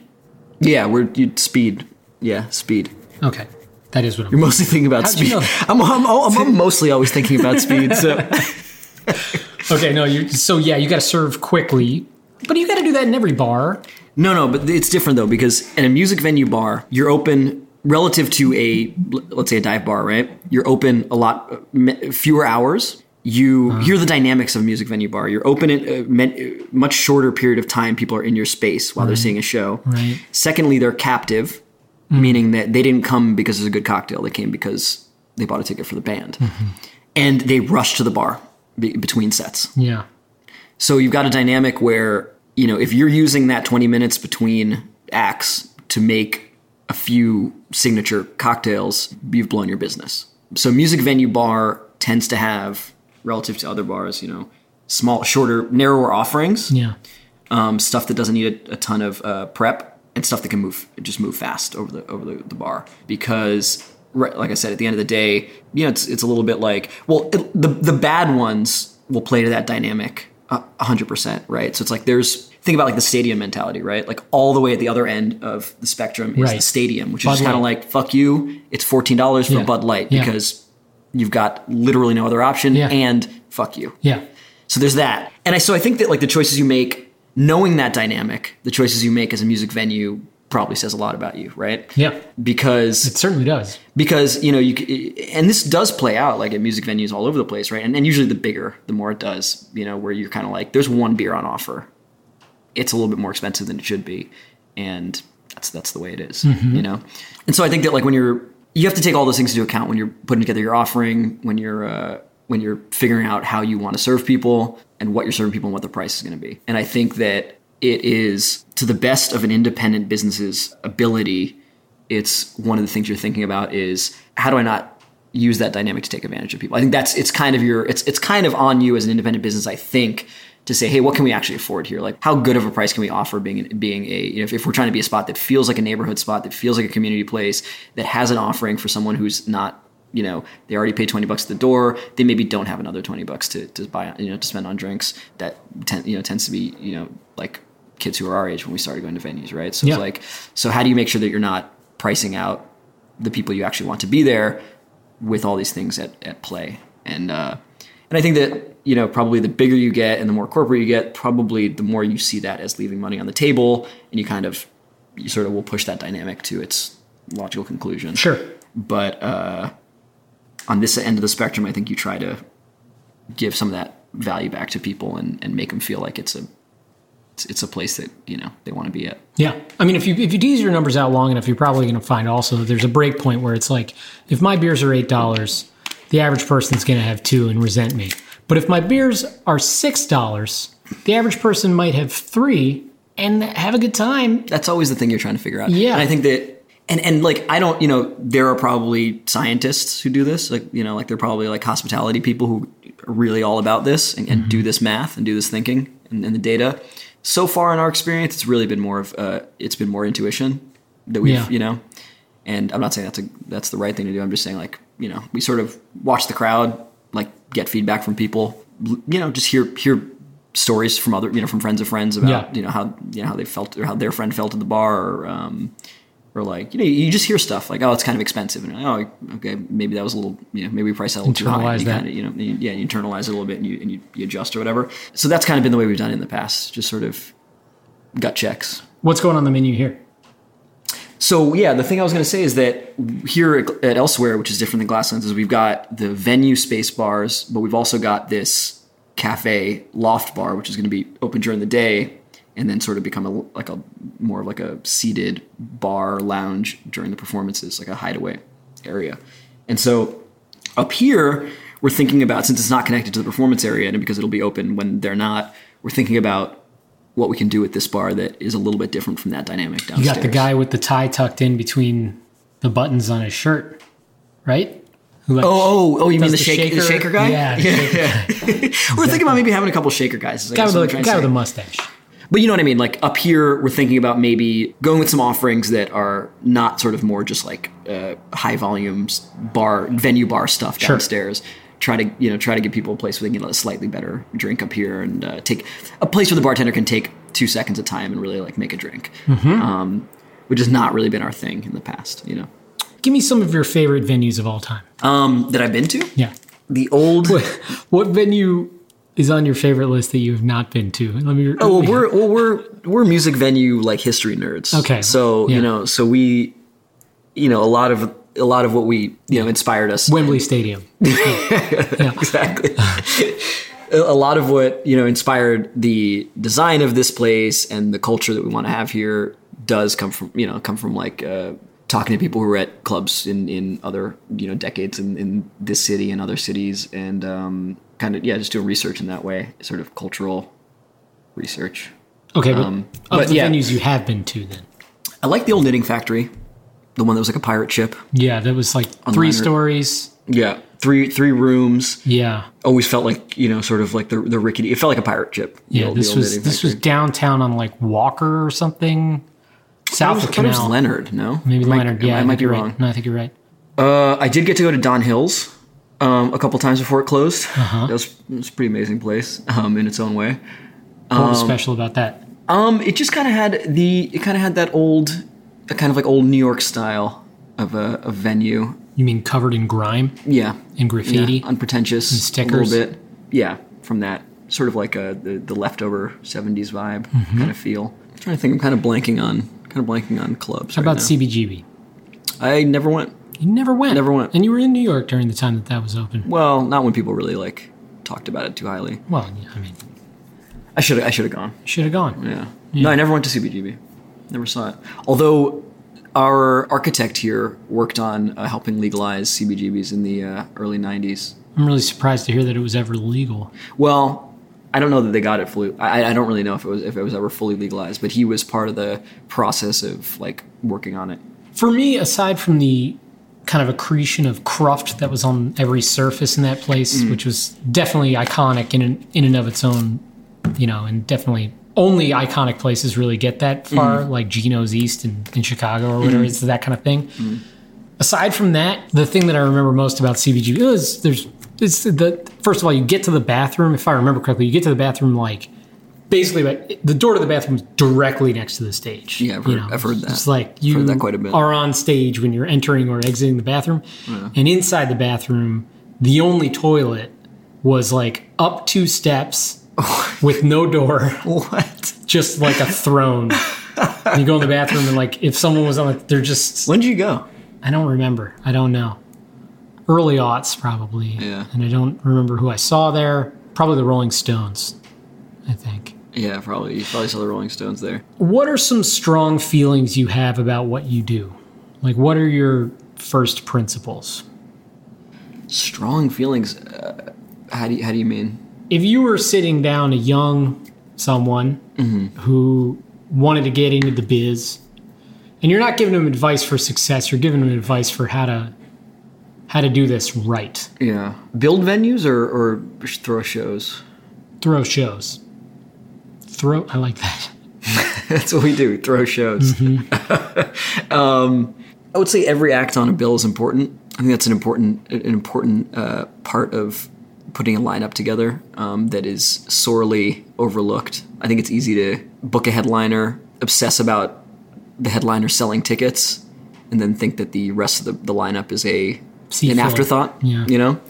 yeah, we're you, speed. Yeah, speed. Okay. That is what I'm You're mostly thinking about How'd you speed. know? I'm, I'm, I'm, I'm mostly always thinking about speed. So Okay, no, you so yeah, you got to serve quickly, but you got to do that in every bar. No, no, but it's different though because in a music venue bar, you're open relative to a let's say a dive bar, right? You're open a lot fewer hours. You Uh-huh. hear the dynamics of a music venue bar. You're open in a much shorter period of time. People are in your space while they're seeing a show. Right. Secondly, they're captive, meaning that they didn't come because it's a good cocktail. They came because they bought a ticket for the band, and they rushed to the bar be- between sets. Yeah. So you've got a dynamic where, you know, if you're using that 20 minutes between acts to make a few signature cocktails, you've blown your business. So music venue bar tends to have, relative to other bars, you know, small, shorter, narrower offerings, Yeah. um, stuff that doesn't need a, a ton of uh, prep, and stuff that can move, just move fast over the over the, the bar. Because, right, like I said, at the end of the day, you know, it's it's a little bit like, well, it, the the bad ones will play to that dynamic uh, a hundred percent, right? So it's like there's think about like the stadium mentality, right? Like all the way at the other end of the spectrum is Right. the stadium, which Bud is kind of like fuck you, it's fourteen dollars for Yeah. Bud Light Yeah. because you've got literally no other option, Yeah. and fuck you. Yeah. So there's that. And I so I think that like the choices you make, knowing that dynamic, the choices you make as a music venue probably says a lot about you, right? Yeah. Because It certainly does. because you know you and this does play out like at music venues all over the place, right? And, and usually the bigger, the more it does, you know, where you're kind of like there's one beer on offer. It's a little bit more expensive than it should be, and that's that's the way it is, you know. And so I think that like when you're you have to take all those things into account when you're putting together your offering, when you're uh, when you're figuring out how you want to serve people and what you're serving people and what the price is going to be. And I think that it is to the best of an independent business's ability. It's one of the things you're thinking about is how do I not use that dynamic to take advantage of people. I think that's it's kind of your it's it's kind of on you as an independent business. I think to say, hey, what can we actually afford here? Like, how good of a price can we offer being being a you know, if, if we're trying to be a spot that feels like a neighborhood spot, that feels like a community place, that has an offering for someone who's not you know they already pay 20 bucks at the door they maybe don't have another 20 bucks to, to buy you know to spend on drinks that ten, you know tends to be you know like kids who are our age when we started going to venues right so Yeah. it's like so how do you make sure that you're not pricing out the people you actually want to be there with all these things at, at play. And uh, and I think that you know probably the bigger you get and the more corporate you get, probably the more you see that as leaving money on the table, and you kind of you sort of will push that dynamic to its logical conclusion. Sure. But uh, on this end of the spectrum, I think you try to give some of that value back to people and, and make them feel like it's a it's, it's a place that you know they want to be at. Yeah, I mean, if you if you tease your numbers out long enough, you're probably going to find also that there's a break point where it's like, if my beers are eight dollars, the average person's going to have two and resent me. But if my beers are six dollars, the average person might have three and have a good time. that's always the thing you're trying to figure out. Yeah. And I think that and and like I don't, you know, there are probably scientists who do this. Like, you know, like they're probably like hospitality people who are really all about this and, and do this math and do this thinking and, and the data. So far in our experience, it's really been more of uh it's been more intuition that we've, Yeah. you know. And I'm not saying that's a that's the right thing to do. I'm just saying like, you know, we sort of watch the crowd, like get feedback from people, you know, just hear hear stories from other, you know, from friends of friends about, Yeah. you know, how you know how they felt or how their friend felt at the bar or um or like you know you just hear stuff like oh it's kind of expensive and oh okay maybe that was a little you know maybe we priced that a little too high Internalize you that. kind of you know you, yeah you internalize it a little bit and you and you, you adjust or whatever so that's kind of been the way we've done it in the past just sort of gut checks What's going on the menu here? so yeah, the thing I was going to say is that here at, at Elsewhere, which is different than Glasslands, is we've got the venue space bars, but we've also got this cafe loft bar, which is going to be open during the day, and then sort of become a like a more of like a seated bar lounge during the performances, like a hideaway area. And so up here, we're thinking about since it's not connected to the performance area, and because it'll be open when they're not, we're thinking about what we can do with this bar that is a little bit different from that dynamic downstairs. You got the guy with the tie tucked in between the buttons on his shirt, right? Who like Oh, oh, oh! You mean does the, shake, the shaker guy? Yeah, the shaker We're thinking about maybe having a couple shaker guys. I guy with, the, guy with a mustache. But you know what I mean? Like up here, we're thinking about maybe going with some offerings that are not sort of more just like uh, high volumes bar venue bar stuff Sure. downstairs. Try to you know try to give people a place where they can get a slightly better drink up here and uh, take a place where the bartender can take two seconds of time and really like make a drink, Mm-hmm. um, which has not really been our thing in the past. You know Give me some of your favorite venues of all time. um, that I've been to. Yeah. The old What venue is on your favorite list that you have not been to? Let me. Oh, well, we're well, we're we're music venue like history nerds. Okay, so yeah. you know, so we you know a lot of a lot of what we you know inspired us Wembley Stadium. exactly. a lot of what you know inspired the design of this place and the culture that we want to have here does come from you know come from like uh, talking to people who were at clubs in in other you know decades in, in this city and other cities and um, kind of yeah just doing research in that way sort of cultural research. Okay, but Um, of but the yeah. venues you have been to, then I like the old knitting factory, the one that was like a pirate ship. yeah, that was like three stories. Yeah, three three rooms. Yeah, Always felt like you know sort of like the the rickety. It felt like a pirate ship. yeah. old- This was this was downtown on like Walker or something, south of I thought it was Leonard. No, Maybe I Leonard. Yeah, I, think might be you're wrong. No, I think you're right. Uh, I did get to go to Don Hills um, a couple times before it closed. Uh-huh. That was, it was a pretty amazing place um, in its own way. What was special about that? Um, it just kind of had the it kind of had that old, kind of like old New York style of a, a venue. You mean covered in grime Yeah, and graffiti? yeah, unpretentious, stickers? a little bit. Yeah, from that sort of like a the, the leftover '70s vibe Mm-hmm. kind of feel. I'm trying to think. I'm kind of blanking on kind of blanking on clubs. How right about now. CBGB? I never went. You never went. Never went. And you were in New York during the time that that was open. Well, not when people really like talked about it too highly. Well, I mean, I should I should have gone. should have gone. Yeah. No, I never went to CBGB. Never saw it. Although our architect here worked on uh, helping legalize CBGBs in the uh, early 90s. I'm really surprised to hear that it was ever legal. Well, I don't know that they got it fully. I, I don't really know if it was if it was ever fully legalized, but he was part of the process of like working on it. For me, aside from the kind of accretion of cruft that was on every surface in that place, Mm. which was definitely iconic in an, in and of its own, you know, and definitely only iconic places really get that far, Mm. like Geno's East in, in Chicago or whatever. It's that kind of thing. Aside from that, the thing that I remember most about CBG is there's it's the first of all you get to the bathroom. If I remember correctly, you get to the bathroom like basically like the door to the bathroom is directly next to the stage. Yeah, I've you heard- I've heard that. It's like you heard that quite a bit. are on stage when you're entering or exiting the bathroom, and inside the bathroom, the only toilet was like up two steps with no door, What? just like a throne. You go in the bathroom and like if someone was on it, they're just When did you go? I don't remember. I don't know. Early aughts probably. Yeah. And I don't remember who I saw there. Probably the Rolling Stones, I think. Yeah, probably. You probably saw the Rolling Stones there. What are some strong feelings you have about what you do? Like, what are your first principles? Strong feelings. Uh, how do you, how do you mean? If you were sitting down a young someone who wanted to get into the biz, and you're not giving them advice for success, you're giving them advice for how to how to do this right. Yeah, build venues or or throw shows. Throw shows. Throw. I like that. That's what we do. Throw shows. um, I would say every act on a bill is important. I think that's an important an important uh, part of putting a lineup together um, that is sorely overlooked. I think it's easy to book a headliner, obsess about the headliner selling tickets, and then think that the rest of the, the lineup is a See an afterthought. Yeah. You know?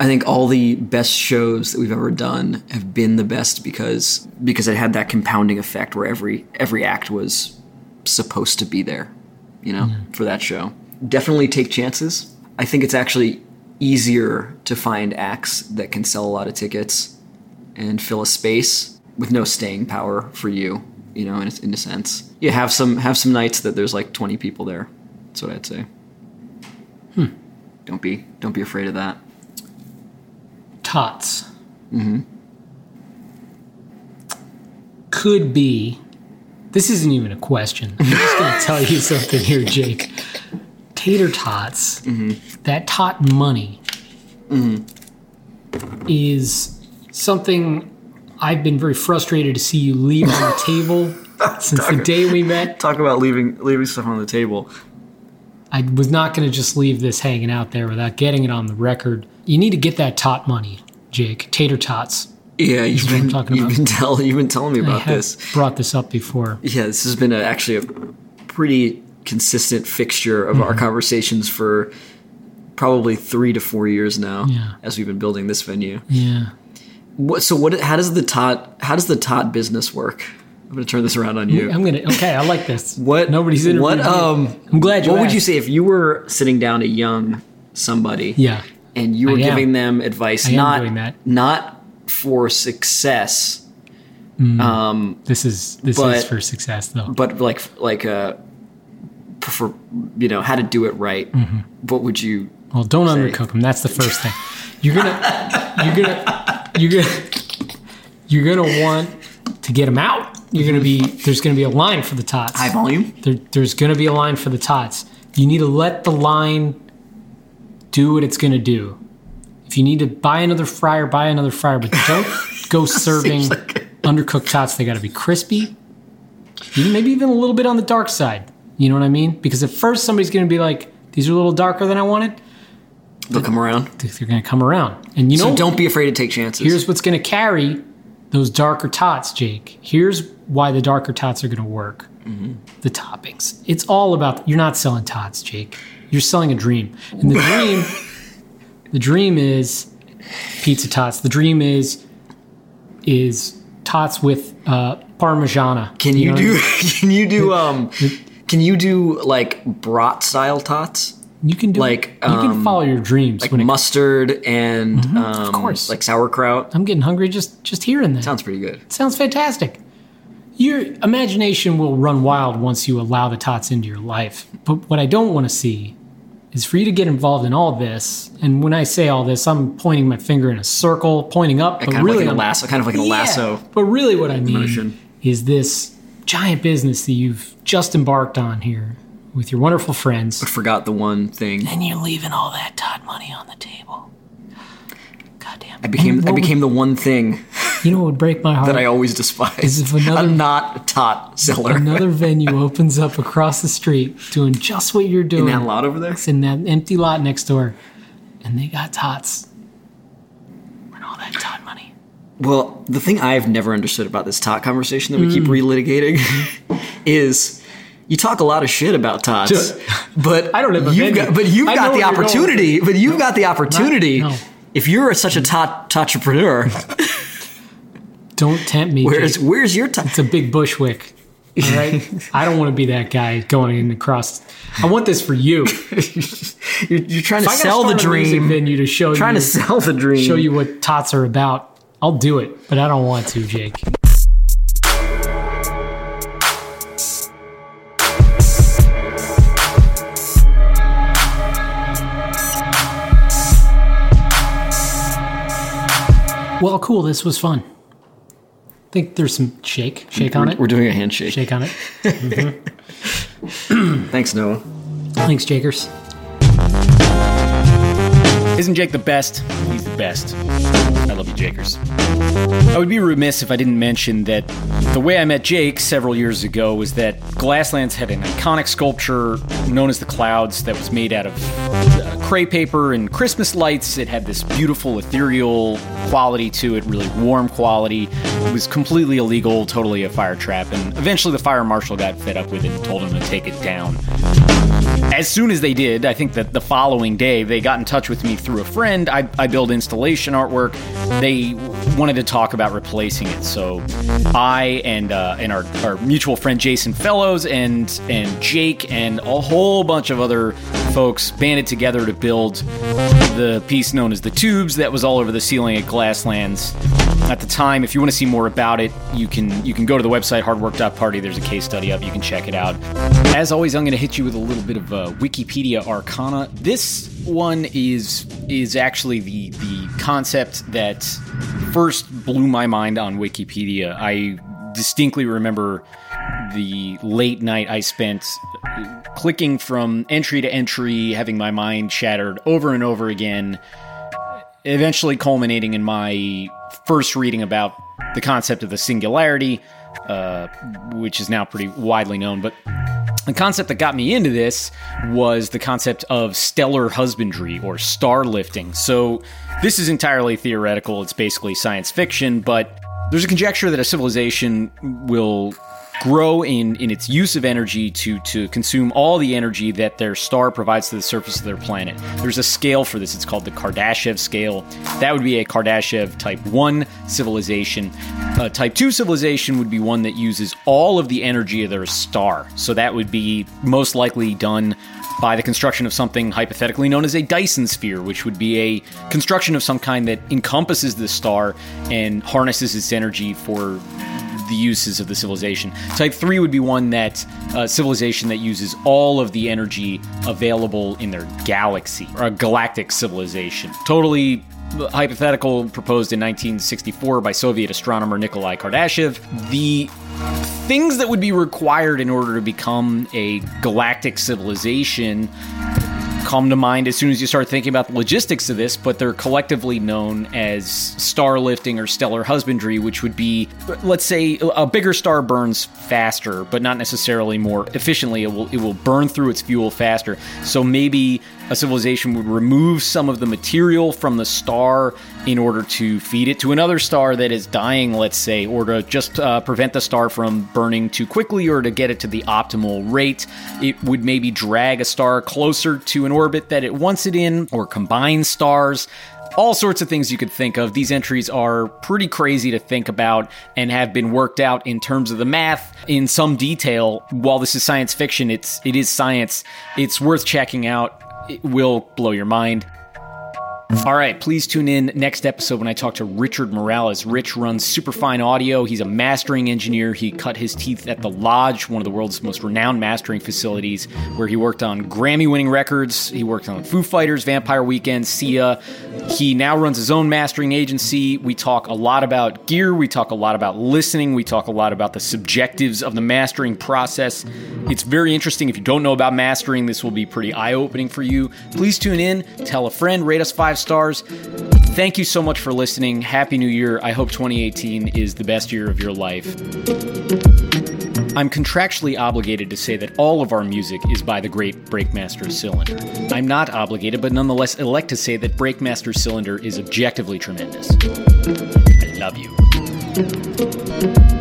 I think all the best shows that we've ever done have been the best because because it had that compounding effect where every every act was supposed to be there, you know, for that show. Definitely take chances. I think it's actually easier to find acts that can sell a lot of tickets and fill a space with no staying power for you, you know, in a, in a sense. You have some have some nights that there's like 20 people there. That's what I'd say. Hmm. Don't be don't be afraid of that. Tots. Mm-hmm. Could be. This isn't even a question. I'm just going to tell you something here, Jake. Tater tots, mm-hmm. that tot money, mmm is something I've been very frustrated to see you leave on the table since the day we met. Talk about leaving leaving stuff on the table. I was not going to just leave this hanging out there without getting it on the record. You need to get that tot money, Jake. Tater tots. Yeah, you've been talking you've about. been tell you've been telling me about this. brought this up before. Yeah, this has been a, actually a pretty consistent fixture of Mm-hmm. our conversations for probably three to four years now. Yeah. as we've been building this venue. Yeah. What, so what? How does the tot? How does the tot business work? I'm gonna turn this around on you. I'm gonna. Okay, I like this. What Nobody's What me. um? I'm glad you. What would you say if you were sitting down a young somebody? Yeah. And you were giving them advice not doing that. not for success um This is this But- is for success though. but like like uh for you know how to do it right Mm-hmm. what would you Well, don't Say. undercook them. That's the first thing. You're gonna, you're gonna, you're gonna, you're gonna want to get them out. You're gonna be there's gonna be a line for the tots. high volume There, there's gonna be a line for the tots. You need to let the line do what it's gonna do. If you need to buy another fryer, buy another fryer, but don't go serving like- undercooked tots. They got to be crispy. Maybe even a little bit on the dark side. You know what I mean? Because at first somebody's gonna be like, "These are a little darker than I wanted." they'll come around they're going to come around. And you know, so don't be afraid to take chances here's what's going to carry those darker tots, Jake. Here's why the darker tots are going to work. Mm-hmm. The toppings. It's all about. You're not selling tots, Jake. You're selling a dream, and the dream, the dream is pizza tots. The dream is is tots with uh, parmigiana. can you, know what I do mean? can you do um can you do like brat style tots You can do like, You can um, follow your dreams. like mustard and um of course. like sauerkraut I'm getting hungry just just hearing that. sounds pretty good Sounds fantastic. Your imagination will run wild once you allow the tots into your life. But what I don't want to see is for you to get involved in all this. And when I say all this, I'm pointing my finger in a circle, pointing up. But kind of really, like a lasso kind of like a Yeah, lasso But really, what I mean motion. is this giant business that you've just embarked on here with your wonderful friends, But forgot the one thing and you're leaving all that tot money on the table. Goddamn! I became I became the one thing You know what would break my heart? that I always despise. Is if another- I'm not a tot seller. another venue opens up across the street doing just what you're doing. In that lot over there? It's in that empty lot next door. And they got tots. And all that tot money. Well, the thing I've never understood about this tot conversation that we keep Mm. relitigating is you talk a lot of shit about tots, but I don't have a you've venue. got, but you've I got the where you're going opportunity. But you've got the opportunity. no. If you're such a mm. tot entrepreneur, Don't tempt me. where's Jake. where's your tot? It's a big bushwick. All right? I don't want to be that guy going in across. I want this for you. You're, you're trying to If I gotta sell the start a music dream. venue to show Trying you, to sell the dream. show you what tots are about. I'll do it, but I don't want to, Jake. Well, cool. This was fun. I think there's some shake, shake on it, we're doing a handshake. shake on it. Mm-hmm. Thanks, Noah. Thanks, Jakers. Isn't Jake the best? He's the best. I love you, Jakers. I would be remiss if I didn't mention that the way I met Jake several years ago was that Glasslands had an iconic sculpture known as the Clouds that was made out of crepe paper and Christmas lights. It had this beautiful ethereal quality to it, really warm quality. It was completely illegal, totally a fire trap, and eventually the fire marshal got fed up with it and told him to take it down as soon as they did, I think that the following day they got in touch with me through a friend. I, I build installation artwork. They wanted to talk about replacing it, so I and uh, and our, our mutual friend Jason Fellows and and Jake and a whole bunch of other folks banded together to build the piece known as the tubes that was all over the ceiling at Glasslands. At the time, if you want to see more about it, you can you can go to the website hardwork.party. There's a case study up. You can check it out. As always, I'm going to hit you with a little bit of uh, Wikipedia arcana. This one is is actually the the concept that first blew my mind on Wikipedia. I distinctly remember the late night I spent clicking from entry to entry, having my mind shattered over and over again, eventually culminating in my first reading about the concept of the singularity, uh, which is now pretty widely known. But the concept that got me into this was the concept of stellar husbandry or star lifting. So this is entirely theoretical. It's basically science fiction, but there's a conjecture that a civilization will grow in, in its use of energy to, to consume all the energy that their star provides to the surface of their planet. There's a scale for this. It's called the Kardashev scale. That would be a Kardashev type 1 civilization. Uh, type 2 civilization would be one that uses all of the energy of their star. So that would be most likely done by the construction of something hypothetically known as a Dyson sphere, which would be a construction of some kind that encompasses the star and harnesses its energy for the uses of the civilization. Type 3 would be one that uh, civilization that uses all of the energy available in their galaxy, or a galactic civilization. Totally hypothetical proposed in 1964 by Soviet astronomer Nikolai Kardashev. The things that would be required in order to become a galactic civilization come to mind as soon as you start thinking about the logistics of this, but they're collectively known as star lifting or stellar husbandry, which would be, let's say, a bigger star burns faster, but not necessarily more efficiently. It will it will burn through its fuel faster. So maybe a civilization would remove some of the material from the star in order to feed it to another star that is dying, let's say, or to just uh, prevent the star from burning too quickly or to get it to the optimal rate. It would maybe drag a star closer to an orbit that it wants it in or combine stars all sorts of things you could think of. These entries are pretty crazy to think about and have been worked out in terms of the math in some detail. While this is science fiction, it's it is science. It's worth checking out it will blow your mind. All right, please tune in next episode when I talk to Richard Morales. Rich runs Superfine Audio. He's a mastering engineer. He cut his teeth at the Lodge, one of the world's most renowned mastering facilities, where he worked on Grammy winning records. He worked on Foo Fighters, Vampire Weekend, Sia. He now runs his own mastering agency. We talk a lot about gear. We talk a lot about listening. We talk a lot about the subjectives of the mastering process. It's very interesting. If you don't know about mastering, this will be pretty eye opening for you. Please tune in, tell a friend, rate us five stars. Thank you so much for listening. Happy New Year. I hope 2018 is the best year of your life. I'm contractually obligated to say that all of our music is by the great Breakmaster Cylinder. I'm not obligated, but nonetheless elect to say that Breakmaster Cylinder is objectively tremendous. I love you.